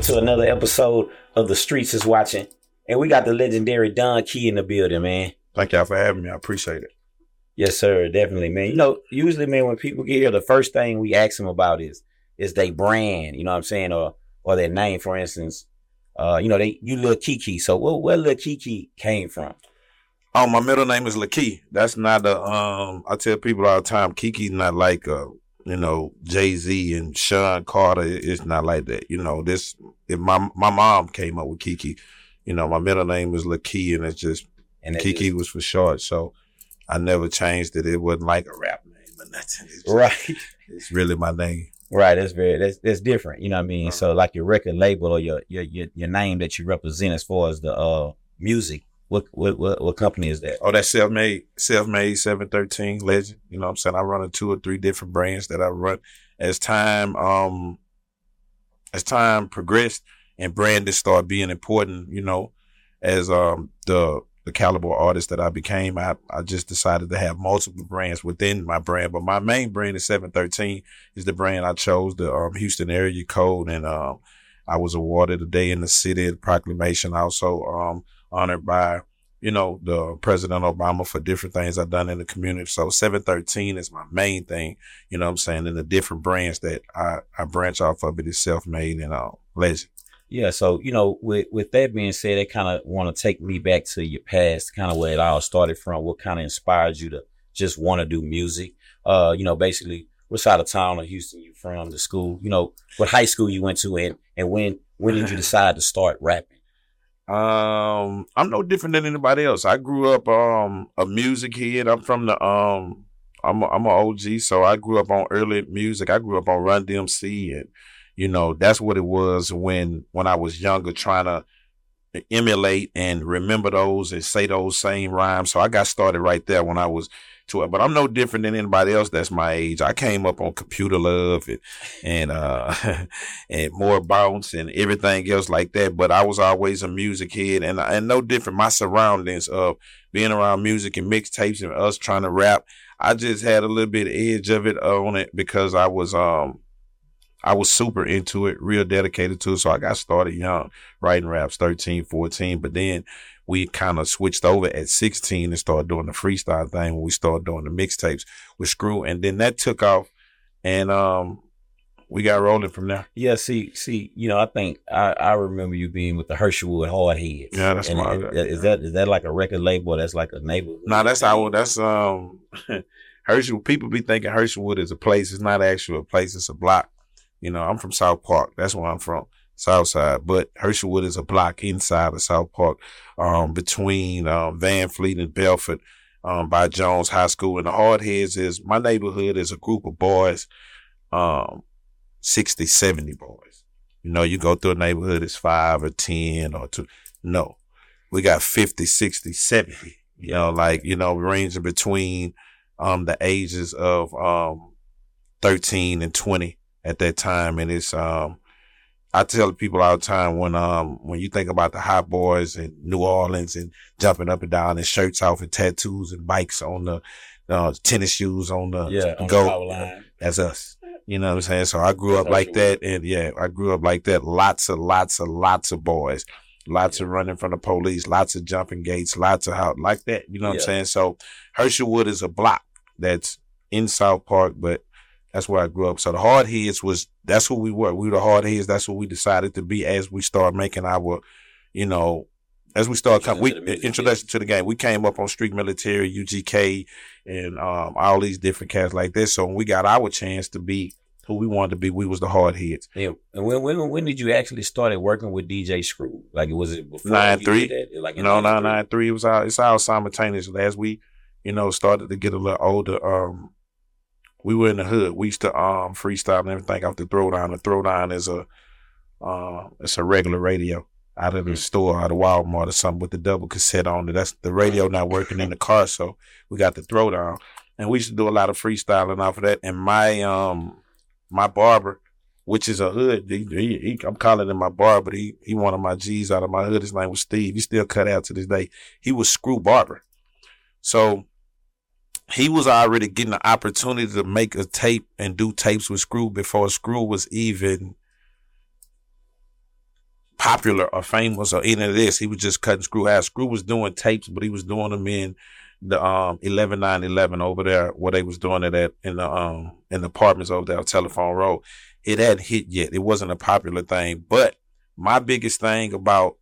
into another episode of The Streets is Watching. And we got the legendary Don Key in the building, man. Thank y'all for having me. I appreciate it. Yes, sir. Definitely, man. You know, usually, man, when people get here, the first thing we ask them about is is they brand, you know what I'm saying, or or their name, for instance. Uh, you know, they you Lil Keke. So where, where Lil Keke came from? Oh, my middle name is Lakey. That's not a um I tell people all the time, Keke's not like uh you know, Jay Z and Sean Carter. It's not like that. You know, this if my my mom came up with Keke, you know, my middle name is Lakey and it's just and Keke just, was for short. So I never changed it. It wasn't like a rap name or nothing. It's just, right. It's really my name. Right. That's very that's that's different. You know what I mean? Uh-huh. So like your record label or your, your your your name that you represent as far as the uh music. What what what, what company is that? Oh, that's self made self made seven thirteen legend. You know what I'm saying? I run a two or three different brands that I run as time um as time progressed and branding started being important, you know, as um the the caliber artist that I became, I, I just decided to have multiple brands within my brand. But my main brand is 713 is the brand I chose, the um, Houston area code. And um, I was awarded a day in the city, the proclamation also um, honored by, you know, the President Obama for different things I've done in the community. So 713 is my main thing, you know what I'm saying? And the different brands that I, I branch off of it is self-made and uh, legend. Yeah, so you know, with with that being said, they kind of want to take me back to your past, kind of where it all started from. What kind of inspired you to just want to do music? Uh, you know, basically, what side of town or Houston you from? The school, you know, what high school you went to, and and when when did you decide to start rapping? Um, I'm no different than anybody else. I grew up um a music kid. I'm from the um I'm a, I'm an OG, so I grew up on early music. I grew up on Run DMC and you know, that's what it was when when I was younger, trying to emulate and remember those and say those same rhymes. So I got started right there when I was to it. But I'm no different than anybody else that's my age. I came up on computer love and and uh and more bounce and everything else like that. But I was always a music head and and no different. My surroundings of being around music and mixtapes and us trying to rap, I just had a little bit of edge of it on it because I was um I was super into it, real dedicated to it. So I got started young, writing raps, 13, 14. But then we kind of switched over at 16 and started doing the freestyle thing when we started doing the mixtapes with Screw. And then that took off and, um, we got rolling from there. Yeah, see, see, you know, I think I, I remember you being with the Herschelwood Hard Heads. Yeah, that's and my. Is that is that like a record label? that's like a neighborhood. No, nah, that's our. That's um, Herschel. People be thinking Herschelwood is a place. It's not actually a place. It's a block. You know, I'm from South Park. That's where I'm from. South Side, but Herschelwood is a block inside of South Park, um, between um, Van Fleet and Bellfort, um, by Jones High School. And the Hardheads is my neighborhood is a group of boys, um, 60, 70 boys. You know, you go through a neighborhood, it's five or 10 or two. No, we got 50, 60, 70, you know, like, you know, ranging between, um, the ages of, um, 13 and 20 at that time. And it's, um, I tell people all the time when, um, when you think about the hot boys in New Orleans and jumping up and down and shirts off and tattoos and bikes on the, uh, tennis shoes on the, yeah, on go, the that's us. You know what I'm saying? So I grew up like that. And yeah, I grew up like that. Lots of, lots of, lots of boys. Lots of running from the police, lots of jumping gates, lots of how like that. You know what yeah. I'm saying? So Herschelwood is a block that's in South Park, but that's where I grew up. So the hard heads was that's who we were. We were the hard heads. That's what we decided to be as we started making our, you know, as we started coming. We introduction to the game. We came up on Street Military, UGK, and um, all these different cats like this. So when we got our chance to be who we wanted to be, we was the hard heads. Yeah. And when when when did you actually started working with DJ Screw? Like was it before nine three? Like no, no, nine three. It was all it's all simultaneous. As we, you know, started to get a little older. Um, we were in the hood. We used to um freestyle and everything off the throwdown. The throwdown is a uh it's a regular radio out of the mm-hmm. store, out of Walmart or something with the double cassette on it. That's the radio not working in the car, so we got the throwdown. And we used to do a lot of freestyling off of that. And my um my barber, which is a hood, he, he, he, I'm calling him my barber, he he one of my G's out of my hood. His name was Steve. He still cut out to this day. He was Screw Barber. So he was already getting the opportunity to make a tape and do tapes with Screw before Screw was even popular or famous or any of this. He was just cutting Screw out. Screw was doing tapes, but he was doing them in the um eleven nine eleven over there where they was doing it at in the um in the apartments over there on Telephone Road. It hadn't hit yet. It wasn't a popular thing. But my biggest thing about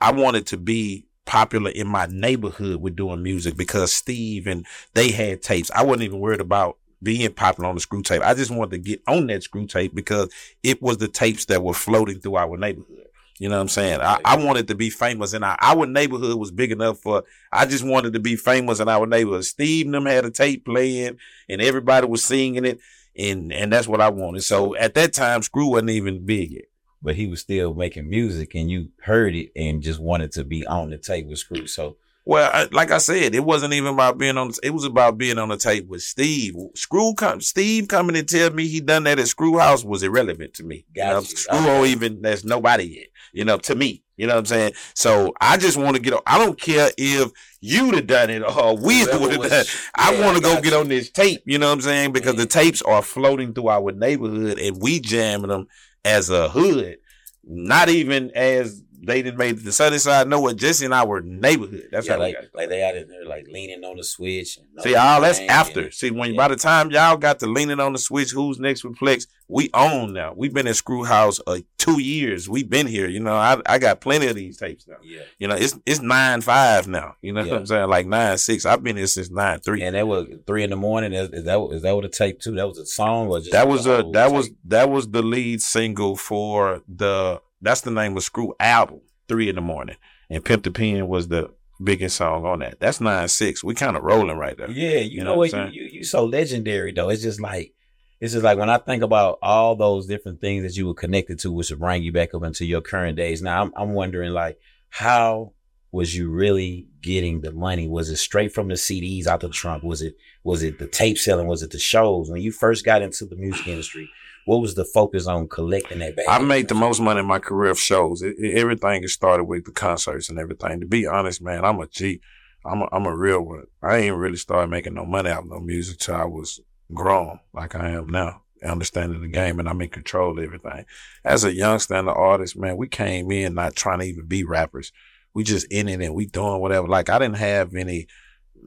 I wanted to be popular in my neighborhood with doing music because Steve and they had tapes. I wasn't even worried about being popular on the screw tape. I just wanted to get on that screw tape because it was the tapes that were floating through our neighborhood. You know what I'm saying? I, I wanted to be famous and our, our neighborhood was big enough for, I just wanted to be famous in our neighborhood. Steve and them had a tape playing and everybody was singing it. And, and that's what I wanted. So at that time, Screw wasn't even big yet. But he was still making music and you heard it and just wanted to be on the tape with Screw. So well, I, like I said, it wasn't even about being on. It was about being on the tape with Steve. Screw, come, Steve coming and tell me he done that at Screw House was irrelevant to me. You know, you. Screw okay. even there's nobody yet. You know, to me, you know what I'm saying. So I just want to get. on. I don't care if you'd have done it or we would have done. It. I want to go get on this tape. You know what I'm saying? Because the mm-hmm. tapes are floating through our neighborhood and we jamming them as a hood, not even as they didn't made the sunny side know what Jesse and I were neighborhood. That's yeah, how like, like they out in there like leaning on the switch. See, all that's after. And, See, when yeah. by the time y'all got to leaning on the switch, who's next with Flex? We own now. We've been in Screw House uh, two years. We've been here. You know, I I got plenty of these tapes now. Yeah. You know, it's it's nine five now. You know yeah. what I'm saying? Like nine six. I've been here since nine three. And that was three in the morning. Is, is that is that what a tape too? That was a song or just that was a that tape? was that was the lead single for the that's the name of Screw album three in the morning. And Pimp the Pen was the biggest song on that. That's nine six. We kind of rolling right there. Yeah, you, you know, know, what? You, you you so legendary though. It's just like it's just like when I think about all those different things that you were connected to, which would bring you back up into your current days. Now I'm I'm wondering like how was you really getting the money? Was it straight from the CDs out the trunk? Was it was it the tape selling? Was it the shows? When you first got into the music industry, what was the focus on collecting that bag? I made the most money in my career of shows. It, it, everything started with the concerts and everything. To be honest, man, I'm a G. I'm a, I'm a real one. I ain't really started making no money out of no music till I was grown, like I am now, understanding the game, and I'm in control of everything. As a youngster and an artist, man, we came in not trying to even be rappers. We just in it and we doing whatever. Like I didn't have any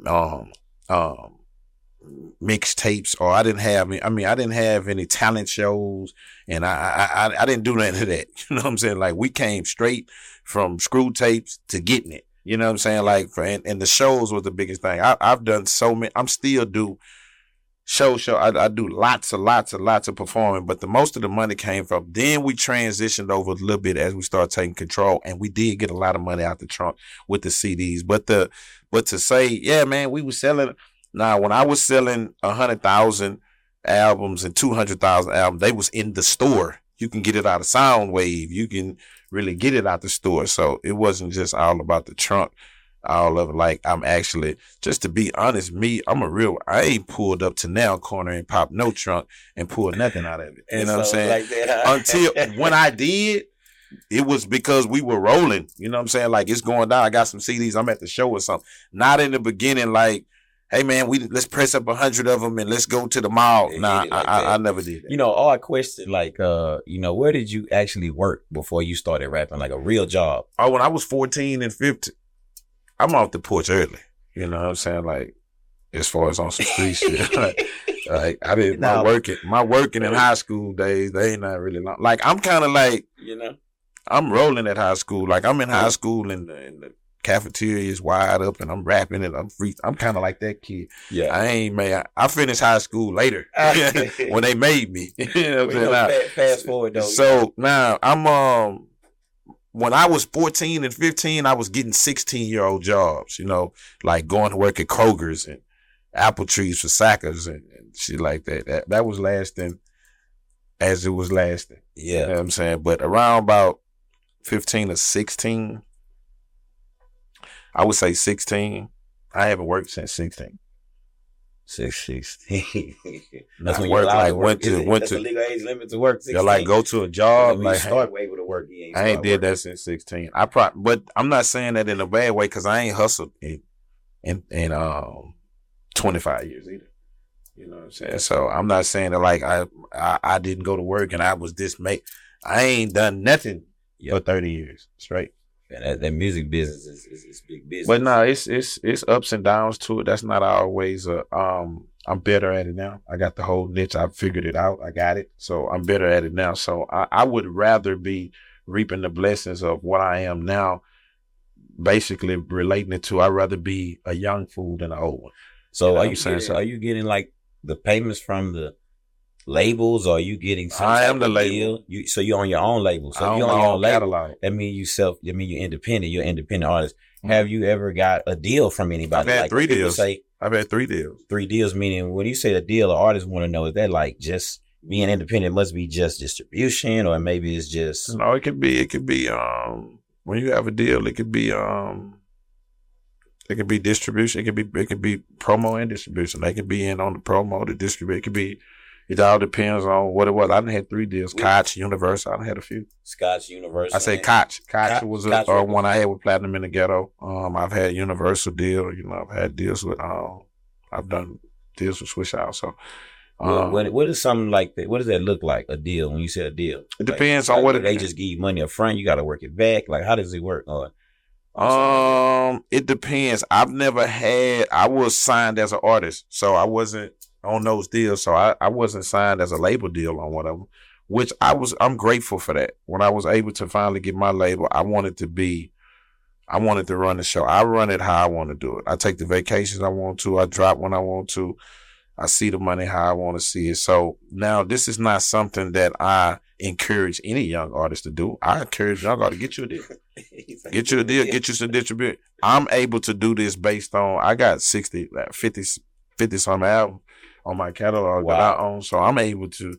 um um mixtapes or I didn't have I mean I didn't have any talent shows and I, I I didn't do none of that. You know what I'm saying? Like we came straight from screw tapes to getting it. You know what I'm saying? Like for and, and the shows was the biggest thing. I, have done so many. I'm still do show show. I, I, do lots and lots and lots of performing, but the most of the money came from. Then we transitioned over a little bit as we started taking control, and we did get a lot of money out the trunk with the CDs. But the but to say, yeah, man, we were selling now, when I was selling a hundred thousand albums and two hundred thousand albums, they was in the store. You can get it out of Soundwave. You can really get it out the store. So it wasn't just all about the trunk. All of it. Like I'm actually, just to be honest, me, I'm a real. I ain't pulled up to now corner and pop no trunk and pulled nothing out of it. You know what I'm saying? Like Until when I did, it was because we were rolling. You know what I'm saying? Like it's going down. I got some CDs. I'm at the show or something. Not in the beginning, like hey man, we let's press up a hundred of them and let's go to the mall. nah, like I, I, I, never did that. You know, odd question, like, uh, you know, where did you actually work before you started rapping, like a real job? Oh, when I was 14 and 15, I'm off the porch early. You know what I'm saying? Like, as far as on some street shit. Like, like, I didn't my working, my working in high school days, they ain't not really long. Like, I'm kind of like, you know, I'm rolling at high school. Like, I'm in high school and the, in the cafeteria is wide up and I'm rapping and I'm free. I'm kind of like that kid. Yeah. I ain't made, I, finished high school later when they made me. you know what I'm saying? Fast forward though. So now I'm, um, when I was 14 and 15, I was getting 16 year old jobs, you know, like going to work at Kroger's and apple trees for Sackers and, and shit like that. That, that was lasting as it was lasting. Yeah. You know what I'm saying? But around about 15 or 16, I would say 16. I haven't worked since 16. Six sixteen. that's when you like went to went to legal age limit to work. 16. You like go to a job. Like start able to work. Ain't I ain't did that since sixteen. I probably, but I'm not saying that in a bad way because I ain't hustled in in in um 25 years either. You know what I'm saying? So I'm not saying that like I I, I didn't go to work and I was dismayed. I ain't done nothing for thirty years straight. And that, that music business is, is, is big business. But no, it's it's it's ups and downs to it. That's not always a um I'm better at it now. I got the whole niche. I figured it out. I got it. So I'm better at it now. So I, I would rather be reaping the blessings of what I am now, basically relating it to I'd rather be a young fool than an old one. so you know are you saying? getting, So- are you getting like the payments from the labels or are you getting some I am the label. You so you're on your own label. So I if own you're on your own label. catalog. That means you self that means you're independent, you're an independent artist. Mhm. Have you ever got a deal from anybody? I've had like three deals. Say I've had three deals. three deals, meaning when you say a deal, the artists want to know is that like just being independent must be just distribution, or maybe it's just No, it could be it could be um when you have a deal, it could be um it could be distribution, it could be it could be promo and distribution. They could be in on the promo, the distribute. It could be it all depends on what it was. I had three deals. Koch, Universal, I done had a few. Scotch Universal. I say Koch. Koch Koch- was a, Koch uh, one I had with Platinum in the Ghetto. Um, I've had Universal deal. You know, I've had deals with. Um, I've done deals with Swishahouse. So, What, um, what, what is something like that? What does that look like? A deal? When you say a deal, it depends on what it they just give you money up front. You got to work it back. Like how does it work? Or Um, it depends. I've never had. I was signed as an artist, so I wasn't on those deals. So I, I wasn't signed as a label deal on one of them, which I was. I'm grateful for that. When I was able to finally get my label, I wanted to be. I wanted to run the show. I run it how I want to do it. I take the vacations I want to. I drop when I want to. I see the money how I want to see it. So now this is not something that I encourage any young artist to do. I encourage young artists to get you a deal. Get you a deal, get you some distribution. I'm able to do this based on I got 60, 50, 50 some album on my catalog that I own. So I'm able to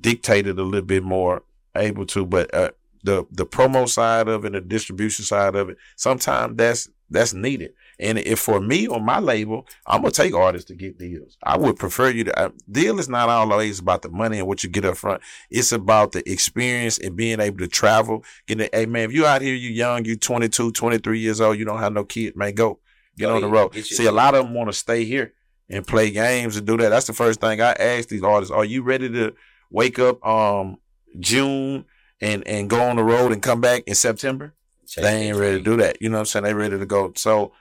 dictate it a little bit more, able to, but uh, the the promo side of it, the distribution side of it, sometimes that's that's needed. And if for me on my label, I'm gonna take artists to get deals. I would prefer you to. Uh, deal is not always about the money and what you get up front. It's about the experience and being able to travel. Getting, hey man, if you out here, you young, you 22, 23 years old, you don't have no kid, man, go get Go on the road. See, a lot of them want to stay here and play games and do that. That's the first thing I ask these artists: Are you ready to wake up um June and and go on the road and come back in September? Check they ain't ready to do that. You know what I'm saying? They ready to go. So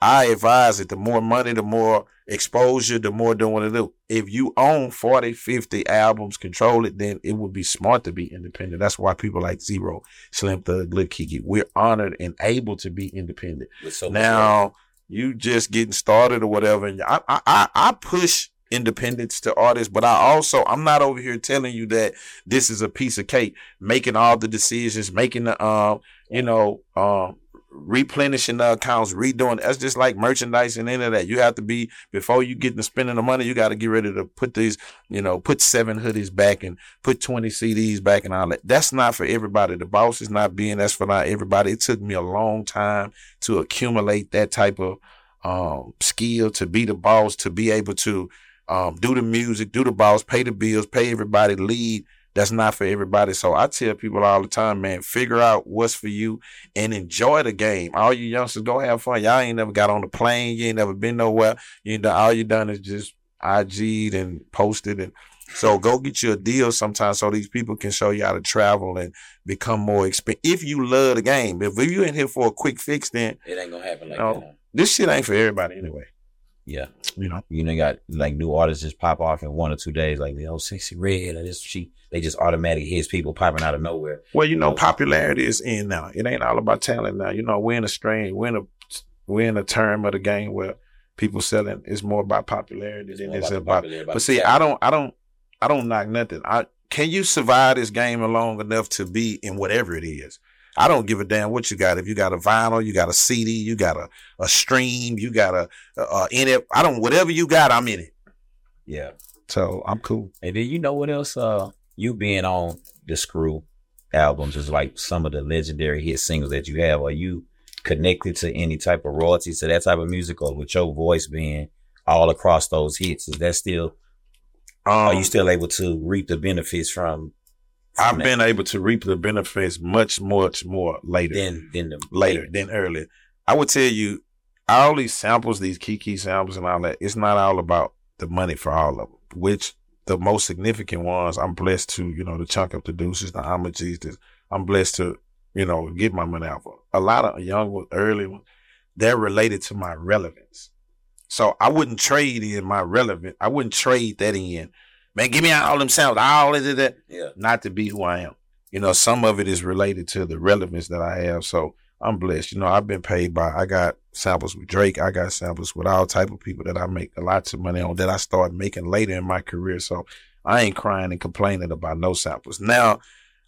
I advise it. The more money, the more exposure, the more doing to do. If you own 40, 50 albums, control it, then it would be smart to be independent. That's why people like Z-Ro, Slim Thug, Lil Keke, we're honored and able to be independent. so. Now you just getting started or whatever. And I, I, I- push independence to artists, but I also, I'm not over here telling you that this is a piece of cake, making all the decisions, making the, um, you know, um, replenishing the accounts, redoing. That's just like merchandise and any of that. You have to be before you get to spending the money. You got to get ready to put these, you know, put seven hoodies back and put twenty CDs back and all that. That's not for everybody. The boss is not being. That's for not everybody. It took me a long time to accumulate that type of um, skill to be the boss, to be able to um, do the music, do the boss, pay the bills, pay everybody, lead. That's not for everybody. So I tell people all the time, man, figure out what's for you and enjoy the game. All you youngsters go have fun. Y'all ain't never got on the plane. You ain't never been nowhere. You done, all you done is just IG'd and posted and so go get you a deal sometimes so these people can show you how to travel and become more expensive. If you love the game, if you in here for a quick fix, then it ain't gonna happen like No. that. this shit ain't for everybody anyway. Yeah, You know. you know, you got like new artists just pop off in one or two days, like the old Sexyy Red or this she. They just automatically hits people popping out of nowhere. Well, you know, popularity is in now. It ain't all about talent now. You know, we're in a strain, we're in a we're in a term of the game where people selling is more about popularity than it's about about. about But see. I don't, I don't, I don't knock nothing. I can you survive this game long enough to be in whatever it is. I don't give a damn what you got. If you got a vinyl, you got a CD, you got a, a stream, you got a, a, a in it. I don't whatever you got, I'm in it. Yeah. So I'm cool. And then you know what else? Uh, you being on the Screw albums is like some of the legendary hit singles that you have. Are you connected to any type of royalties to that type of music, or with your voice being all across those hits, is that still? Um, are you still able to reap the benefits from? I've been able to reap the benefits much, much more later. than than the later than earlier. I would tell you, all these samples, these Keke samples and all that, it's not all about the money for all of them, which the most significant ones, I'm blessed to, you know, the chunk up the deuces, the homages, the, I'm blessed to you know, get my money out for. A lot of young ones, early ones, they're related to my relevance. So I wouldn't trade in my relevant. I wouldn't trade that in. Man, give me all them sounds, all of that. Yeah. Not to be who I am. You know, some of it is related to the relevance that I have. So I'm blessed. You know, I've been paid by. I got samples with Drake. I got samples with all type of people that I make lots of money on that I started making later in my career. So I ain't crying and complaining about no samples. Now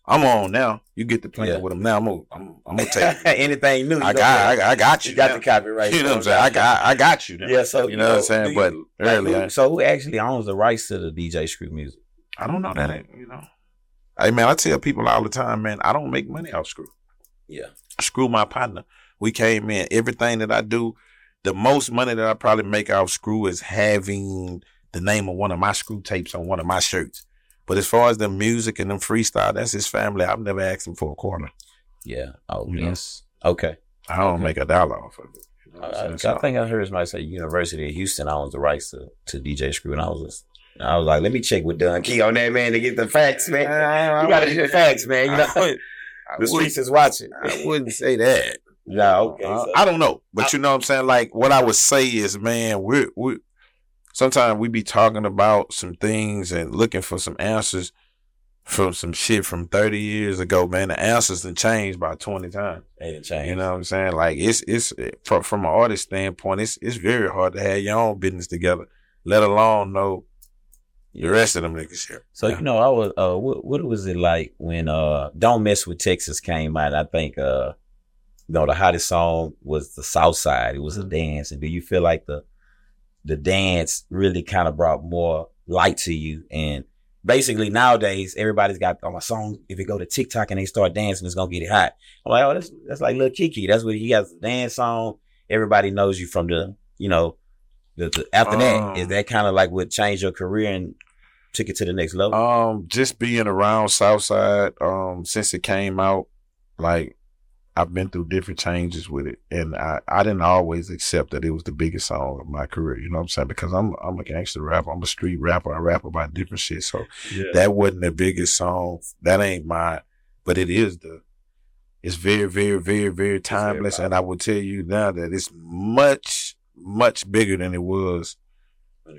I'm on now. You get to playing Yeah. with them now. I'm gonna, I'm, I'm gonna take. Anything new? I got, I, I got you. you got now. the copyright. You know what I'm saying? I got, I got you. Now. Yeah, so you know what I'm saying. But you- like, early, I, so who actually owns the rights to the DJ Screw music? I don't know that. Ain't, you know. Hey man, I tell people all the time, man. I don't make money off screw. Yeah, Screw my partner. We came in. Everything that I do, the most money that I probably make off screw is having the name of one of my screw tapes on one of my shirts. But as far as the music and them freestyle, that's his family. I've never asked him for a quarter. yeah. Oh, You know. yes. Okay. I don't Okay. make a dollar off of it. You know I, I, saying? So- I think I heard somebody say University of Houston owns the rights to, to DJ Screw, and I was just, I was like, let me check with Don Key on that man to get the facts, man. You gotta get the facts, man. You know, the streets is watching. I wouldn't say that. No, okay. Uh, so- I don't know, but you know what I'm saying. Like what I would say is, man, we we sometimes we be talking about some things and looking for some answers from some shit from 30 years ago. Man, the answers done changed by 20 times. They didn't change. You know what I'm saying? Like it's it's from from an artist standpoint, it's it's very hard to have your own business together, let alone know the rest of them niggas here. So you know, I was uh, what what was it like when uh, "Don't Mess with Texas" came out? I think uh, you know, the hottest song was the South Side. It was a dance, and do you feel like the the dance really kind of brought more light to you? And basically nowadays, everybody's got on a song. If you go to TikTok and they start dancing, it's gonna get it hot. I'm like, oh, that's that's like little Keke. That's what he has a dance song. Everybody knows you from the you know. The, the, after Um, that, is that kind of like what changed your career and took it to the next level? Um, just being around Southside, um, since it came out, like I've been through different changes with it, and I, I didn't always accept that it was the biggest song of my career. You know what I'm saying? Because I'm I'm a gangster rapper, I'm a street rapper, I rap about different shit. So that wasn't the biggest song. That ain't my, but it is the. It's very, very, very, very timeless, and I will tell you now that it's much, much bigger than it was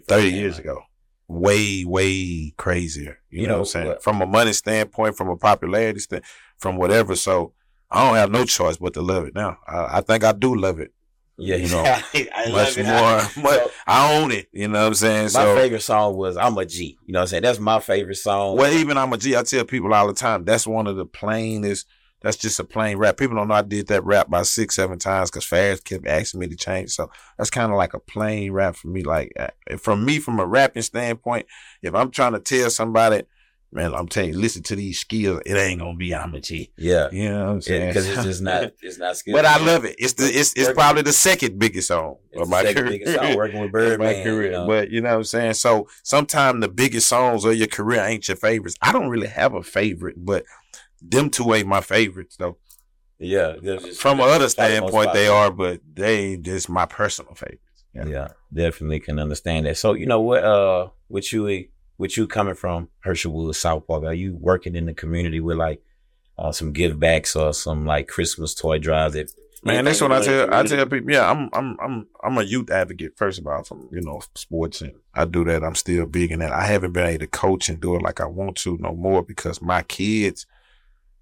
30 years ago. Way, way crazier. You, You know, know, what I'm saying? what- From a money standpoint, from a popularity stand, from whatever. So I don't have no choice but to love it now. I, I think I do love it. Yeah, You know, I much love it. more. much, So, I own it. You know what I'm saying? my So, favorite song was "I'm a G." You know what I'm saying? That's my favorite song. well, even I'm a G. I tell people all the time, that's one of the plainest, that's just a plain rap. People don't know I did that rap by six, seven times because Faz kept asking me to change. So that's kind of like a plain rap for me. Like, uh, from me, from a rapping standpoint, if I'm trying to tell somebody, man, I'm telling you, listen to these skills, it ain't gonna be I'm a G. yeah, You know what I'm saying? because it's just not. It's not skilled. but I love it. It's the it's it's Working- probably the second biggest song of my career. biggest song working with Birdman. my career. you know? But you know what I'm saying? So sometimes the biggest songs of your career ain't your favorites. I don't really have a favorite, but them two ain't my favorites though. yeah, just- From another standpoint, they are, but they just my personal favorites. Yeah. definitely can understand that. So you know what? Uh, with you, with you coming from Herschelwood, South Park, are you working in the community with like uh, some give backs or some like Christmas toy drives? That Man, that's what I tell. I tell people. Yeah, I'm, I'm, I'm, I'm a youth advocate first of all from you know sports, and I do that. I'm still big in that. I haven't been able to coach and do it like I want to no more because my kids.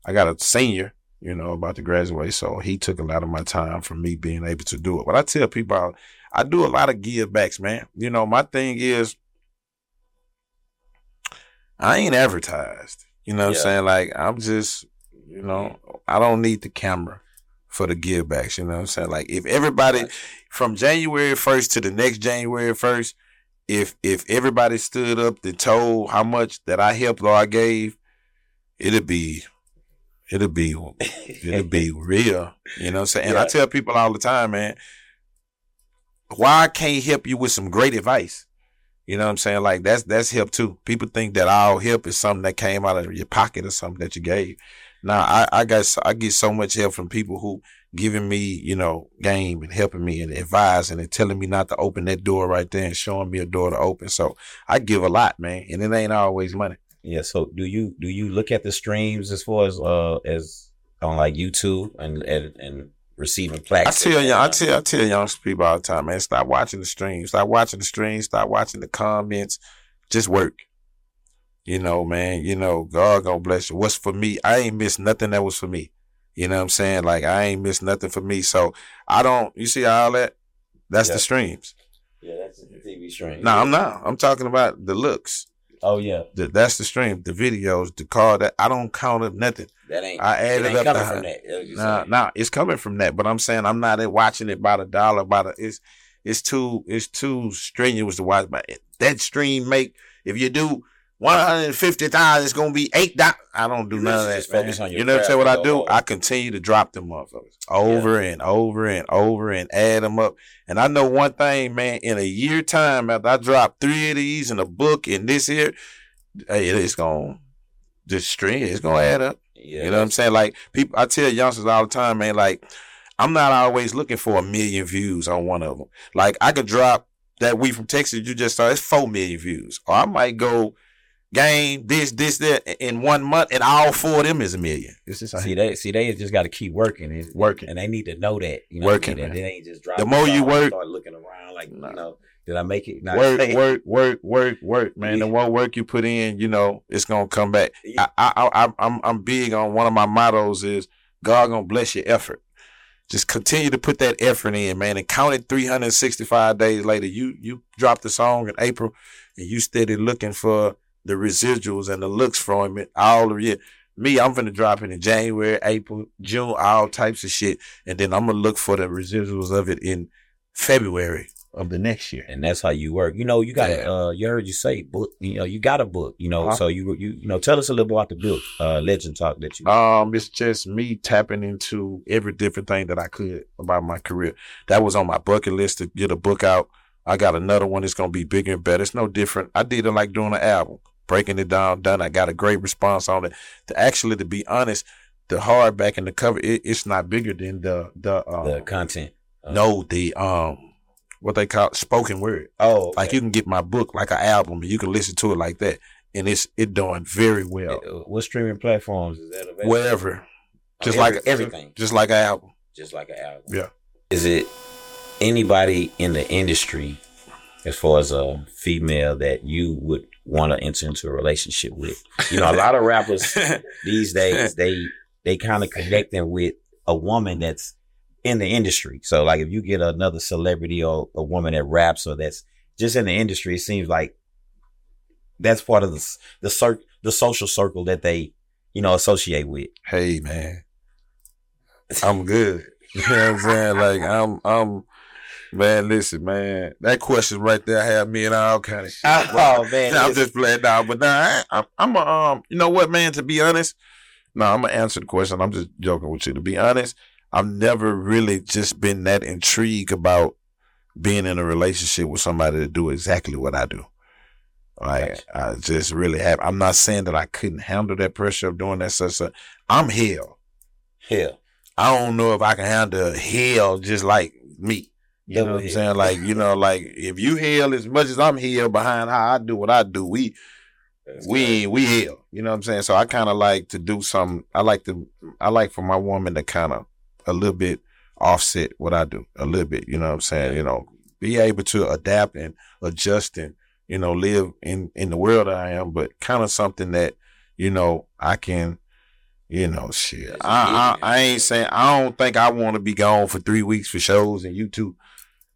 I got a senior, you know, about to graduate, so he took a lot of my time from me being able to do it. But I tell people, I, I do a lot of give backs, man. You know, my thing is, I ain't advertised. You know what Yeah. I'm saying? Like I'm just, you know, mm-hmm. I don't need the camera for the give backs. You know what I'm saying? Like if everybody from January first to the next January first, if if everybody stood up and told how much that I helped or I gave, it'd be it'd be it'd be real. You know what I'm saying? And I tell people all the time, man, why I can't help you with some great advice? You know what I'm saying? Like that's that's help too. People think that all help is something that came out of your pocket or something that you gave. Now I I got I get so much help from people who giving me you know game and helping me and advising and telling me not to open that door right there and showing me a door to open. So I give a lot, man, and it ain't always money. Yeah. So do you do you look at the streams as far as uh as on like YouTube and and, and receiving plaques. I tell you, I tell I tell young people all the time, man, stop watching the streams, stop watching the streams, stop watching the comments, just work. You know, man, you know, God gonna bless you. What's for me? I ain't missed nothing that was for me. You know what I'm saying? Like I ain't missed nothing for me. So I don't you see all that? That's the streams. Yeah, that's the TV stream. No, yeah. I'm not. I'm talking about the looks. Oh yeah. The, that's the stream, the videos, the car that I don't count up nothing. That ain't I added ain't up coming the- from that. That's what you're Nah, nah, it's coming from that. But I'm saying I'm not watching it by the dollar, by the it's it's too it's too strenuous to watch. But that stream make if you do one hundred fifty thousand, it's gonna be eight dollars. I don't do You none of that. focus on your you know craft what I do? hard. I continue to drop them motherfuckers over and over and over and add them up. And I know one thing, man. In a year time, after I drop three of these in a book and this here, hey, it's gonna this string it's gonna add up. Yeah, You know what I'm saying? Like people, I tell youngsters all the time, man. Like I'm not always looking for a million views on one of them. Like I could drop that we from Texas you just saw. It's four million views, or I might go game this, this, that in one month, and all four of them is a million. It's just See they see they just got to keep working and, Working. and they need to know that you know Working, what I mean? they ain't just drop The more you work- start looking around like Nah. you know did I make it Nah, work, work, work, work, work, man. The Yeah. more work you put in, you know, it's gonna come back. Yeah. I, I, I, I'm, I'm big on one of my mottos is God gonna bless your effort. Just continue to put that effort in, man, and count it 365 days later. You, you dropped the song in April, and you steady looking for the residuals and the looks from it all of year. Me, I'm gonna drop it in January, April, June, all types of shit, and then I'm gonna look for the residuals of it in February of the next year. and that's how you work you know you got Yeah. uh you heard you say book you know you got a book you know Uh-huh. so you you you know tell us a little about the book uh legend talk that you Um, it's just me tapping into every different thing that I could about my career. That was on my bucket list to get a book out. I got another one that's gonna be bigger and better. It's no different. I did it like doing an album, breaking it down, done. I got a great response on it. To actually, to be honest, the hardback and the cover, it, it's not bigger than the the um, the content uh, no the um what they call spoken word. oh Like you can get my book like an album, and you can listen to it like that, and it's it doing very well. Uh, what streaming platforms is that available Whatever, just Oh, like everything just like an album. just like an album. Yeah. Is it anybody in the industry, as far as a female, that you would want to enter into a relationship with? You know, a lot of rappers these days they they kind of connecting with a woman that's in the industry. So, like, if you get another celebrity or a woman that raps or that's just in the industry, it seems like that's part of the s- the cir- the social circle that they you know associate with. hey man, I'm good. You know what I'm saying? Like I'm, I'm, man. Listen, man, that question right there had me in all kind of shit. Oh man, I'm just playing down, but nah, I, I'm, I'm a, um, you know what, man? To be honest, no, I'm gonna answer the question. I'm just joking with you. To be honest, I've never really just been that intrigued about being in a relationship with somebody to do exactly what I do. Like I just really have. I'm not saying that I couldn't handle that pressure of doing that such. such. I'm hell. hell. I don't know if I can handle hell just like me. You know what I'm saying? Like, you know, like if you hell as much as I'm hell behind how I do what I do, we we ain't we hell. You know what I'm saying? So I kind of like to do some. I like to. I like for my woman to kind of a little bit offset what I do a little bit. You know what I'm saying? You know, be able to adapt and adjust and you know live in in the world that I am, but kind of something that you know I can. You know, shit. I, I I ain't saying I don't think I want to be gone for three weeks for shows and you too.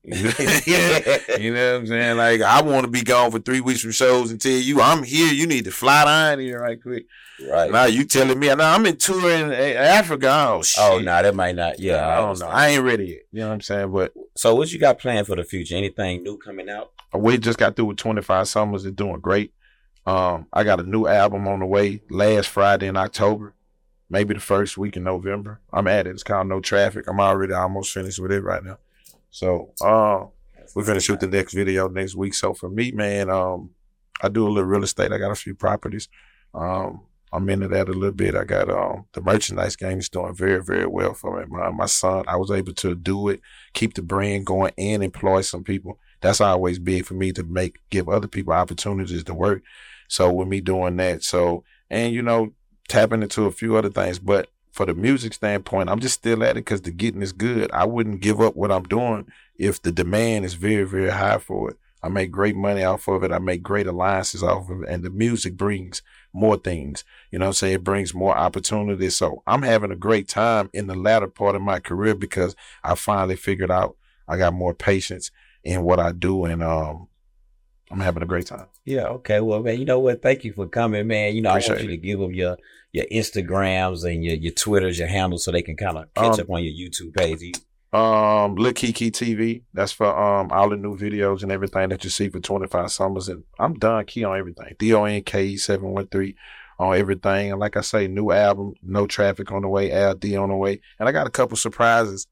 You know what I'm saying? Like I want to be gone for three weeks from shows and tell you I'm here. You need to fly down here right quick. right. Now you telling me now I'm in touring Africa. Oh shit. oh no, nah, that might not. Yeah, I don't know. I ain't ready yet. You know what I'm saying? But So what you got planned for the future? Anything new coming out? we just got through with 25 Summers. It's doing great. Um, I got a new album on the way last Friday in October, maybe the first week in November. I'm at it. It's called No Traffic. I'm already almost finished with it right now. So, uh, we're gonna shoot the next video next week. So for me, man, um, I do a little real estate. I got a few properties. Um, I'm into that a little bit. I got um the merchandise game is doing very, very well for me. My my son, I was able to do it, keep the brand going and employ some people. That's always big for me to make give other people opportunities to work. So with me doing that, so and you know, tapping into a few other things. But for the music standpoint, I'm just still at it because the getting is good. I wouldn't give up what I'm doing if the demand is very, very high for it. I make great money off of it. I make great alliances off of it. And the music brings more things. You know I'm saying? It brings more opportunities. So I'm having a great time in the latter part of my career because I finally figured out I got more patience in what I do and um I'm having a great time. Yeah, okay. Well, man, you know what? Thank you for coming, man. You know, Appreciate I want you to give them your your Instagrams and your your Twitters, your handles, so they can kind of catch um, up on your YouTube page. Um, Lil Keke TV. That's for um all the new videos and everything that you see for 25 summers. And I'm Don Key on everything. D O N K 713 on everything. And like I say, new album, no traffic on the way, LD on the way. And I got a couple surprises.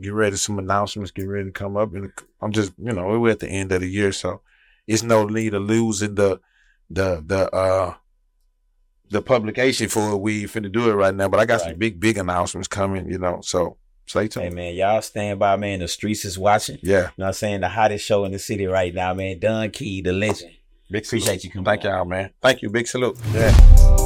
Get ready, some announcements get ready to come up. And I'm just, you know, we're at the end of the year, so it's no need of losing the the the uh the publication for it. We finna do it right now. But I got right. some big, big announcements coming, you know. So Stay tuned. Hey man, y'all stand by, man. The streets is watching. Yeah. You know what I'm saying? The hottest show in the city right now, man. Don Key, the legend. Big Appreciate you coming. Thank y'all, man. Thank you. Big salute. Yeah.